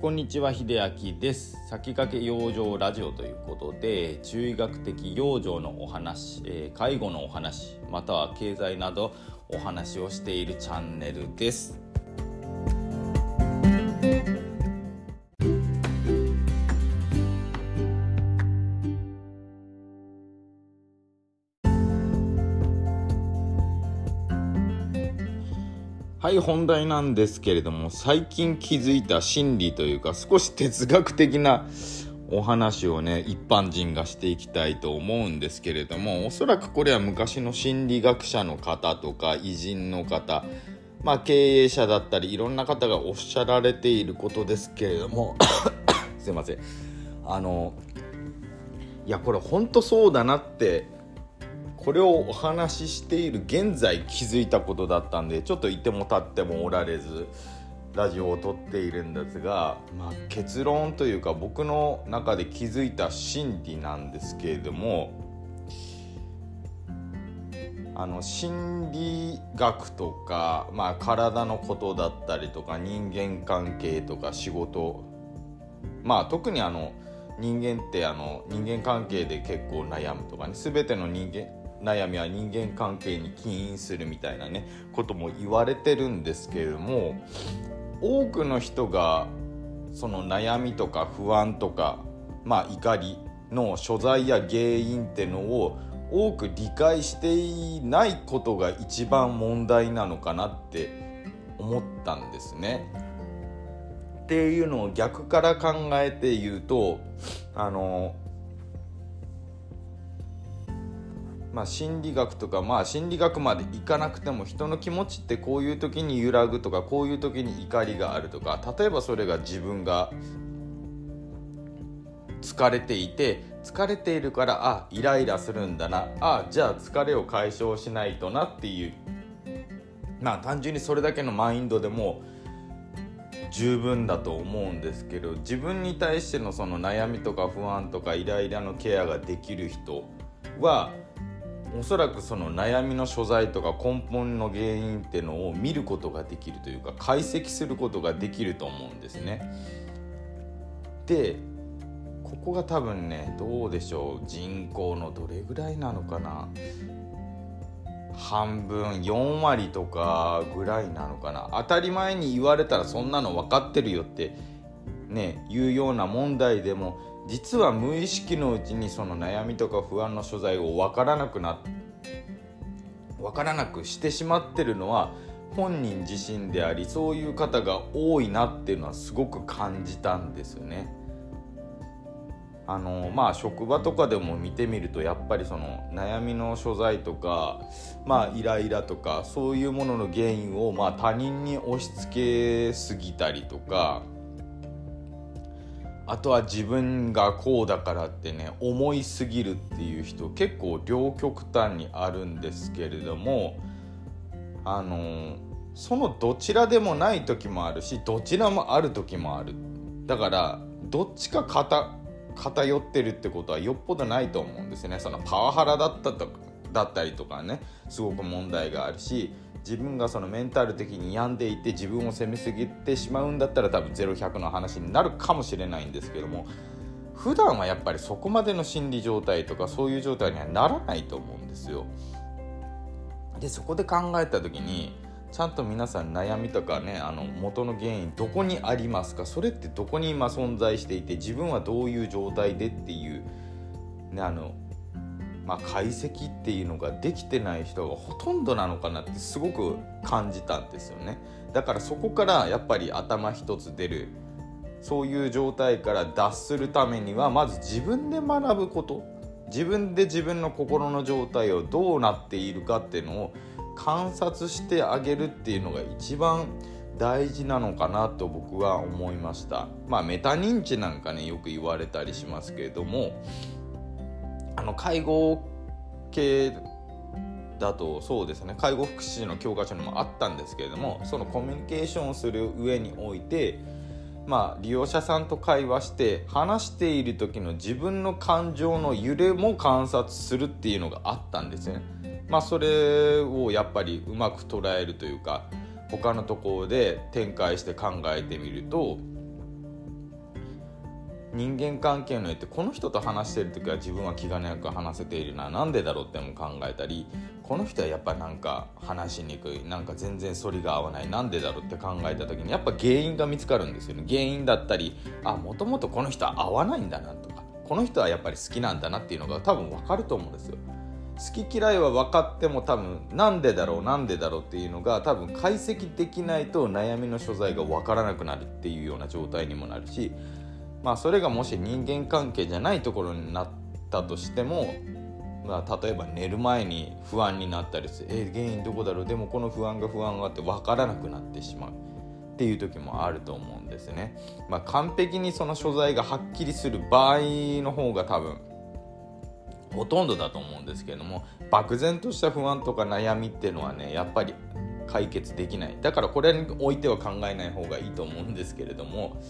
こんにちは秀明です。先駆け養生ラジオということで中医学的養生のお話、えー、介護のお話または経済などお話をしているチャンネルです。はい本題なんですけれども最近気づいた心理というか少し哲学的なお話をね一般人がしていきたいと思うんですけれどもおそらくこれは昔の心理学者の方とか偉人の方まあ経営者だったりいろんな方がおっしゃられていることですけれども すいません。あのいやこれ本当そうだなってこれをお話ししている現在気づいたことだったんでちょっといても立ってもおられずラジオを撮っているんですが、まあ、結論というか僕の中で気づいた心理なんですけれどもあの心理学とか、まあ、体のことだったりとか人間関係とか仕事まあ特にあの人間ってあの人間関係で結構悩むとかね全ての人間悩みは人間関係に起因するみたいなねことも言われてるんですけれども多くの人がその悩みとか不安とかまあ怒りの所在や原因ってのを多く理解していないことが一番問題なのかなって思ったんですね。っていうのを逆から考えて言うとあのまあ、心理学とかまあ心理学までいかなくても人の気持ちってこういう時に揺らぐとかこういう時に怒りがあるとか例えばそれが自分が疲れていて疲れているからあイライラするんだな。あじゃあ疲れを解消しないとなっていう。まあ単純にそれだけのマインドでも十分だと思うんですけど自分に対してのその悩みとか不安とかイライラのケアができる人はおそらくその悩みの所在とか根本の原因っていうのを見ることができるというか解析することができると思うんですね。でここが多分ねどうでしょう。人口のどれぐらいなのかな。半分4割とかぐらいなのかな。当たり前に言われたらそんなの分かってるよってね言うような問題でも実は無意識のうちにその悩みとか不安の所在を分からなくな分からなくしてしまってるのは本人自身でありそういう方が多いなっていうのはすごく感じたんですよね。あのまあ職場とかでも見てみるとやっぱりその悩みの所在とかまあイライラとかそういうものの原因をま他人に押し付けすぎたりとかあとは自分がこうだからってね思いすぎるっていう人結構両極端にあるんですけれどもあのそのどちらでもない時もあるしどちらもある時もある。だからどっちか偏ってるってことはよっぽどないと思うんですね。そのパワハラだったとだったりとかねすごく問題があるし自分がそのメンタル的に病んでいて自分を責めすぎてしまうんだったら多分0100の話になるかもしれないんですけども普段はやっぱりそこまでの心理状態とかそういう状態にはならないと思うんですよ。でそこで考えた時にちゃんと皆さん悩みとかねあの元の原因どこにありますか？それってどこに今存在していて自分はどういう状態でっていう、ね、あのまあ、解析っていうのができてない人がほとんどなのかなってすごく感じたんですよね。だからそこからやっぱり頭一つ出るそういう状態から脱するためにはまず自分で学ぶこと。自分で自分の心の状態をどうなっているかっていうのを観察してあげるっていうのが一番大事なのかなと僕は思いました。まあメタ認知なんかねよく言われたりしますけれどもあの介護系だとそうですね介護福祉の教科書にもあったんですけれどもそのコミュニケーションをする上においてまあ、利用者さんと会話して話している時の自分の感情の揺れも観察するっていうのがあったんですね。まあ、それをやっぱりうまく捉えるというか他のところで展開して考えてみると人間関係によってこの人と話してる時は自分は気兼ねなく話せているななんでだろうっても考えたりこの人はやっぱなんか話しにくいなんか全然反りが合わないなんでだろうって考えた時にやっぱ原因が見つかるんですよね。原因だったりあもともとこの人は合わないんだなとかこの人はやっぱり好きなんだなっていうのが多分分かると思うんですよ。好き嫌いは分かっても多分なんでだろうなんでだろうっていうのが多分解析できないと悩みの所在が分からなくなるっていうような状態にもなるしまあそれがもし人間関係じゃないところになったとしても、まあ、例えば寝る前に不安になったりする。え原因どこだろう？でもこの不安が不安があって分からなくなってしまう。っていう時もあると思うんですね。まあ、完璧にその所在がはっきりする場合の方が多分ほとんどだと思うんですけれども漠然とした不安とか悩みっていうのはねやっぱり解決できない。だからこれにおいては考えない方がいいと思うんですけれども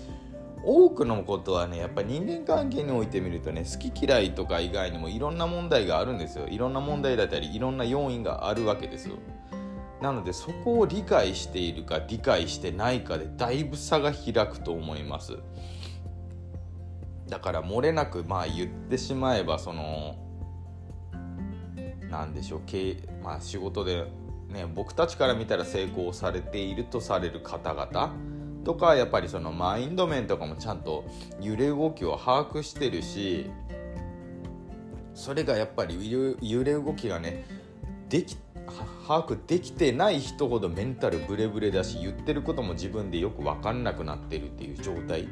多くのことはねやっぱり人間関係においてみるとね好き嫌いとか以外にもいろんな問題があるんですよ。いろんな問題だったりいろんな要因があるわけですよ。なのでそこを理解しているか理解してないかでだいぶ差が開くと思います。だから漏れなくまあ言ってしまえばその何でしょうまあ、仕事で、ね、僕たちから見たら成功されているとされる方々とかやっぱりそのマインド面とかもちゃんと揺れ動きを把握してるしそれがやっぱり揺れ動きがねでき把握できてない人ほどメンタルブレブレだし言ってることも自分でよく分かんなくなってるっていう状態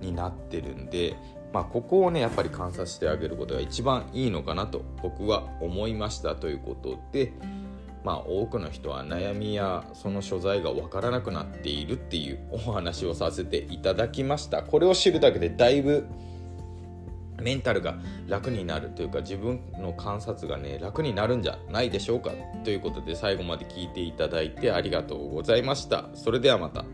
になってるんでまあ、ここをねやっぱり観察してあげることが一番いいのかなと僕は思いましたということで、まあ、多くの人は悩みやその所在が分からなくなっているっていうお話をさせていただきましたこれを知るだけでだいぶメンタルが楽になるというか自分の観察がね楽になるんじゃないでしょうかということで最後まで聞いていただいてありがとうございましたそれではまた。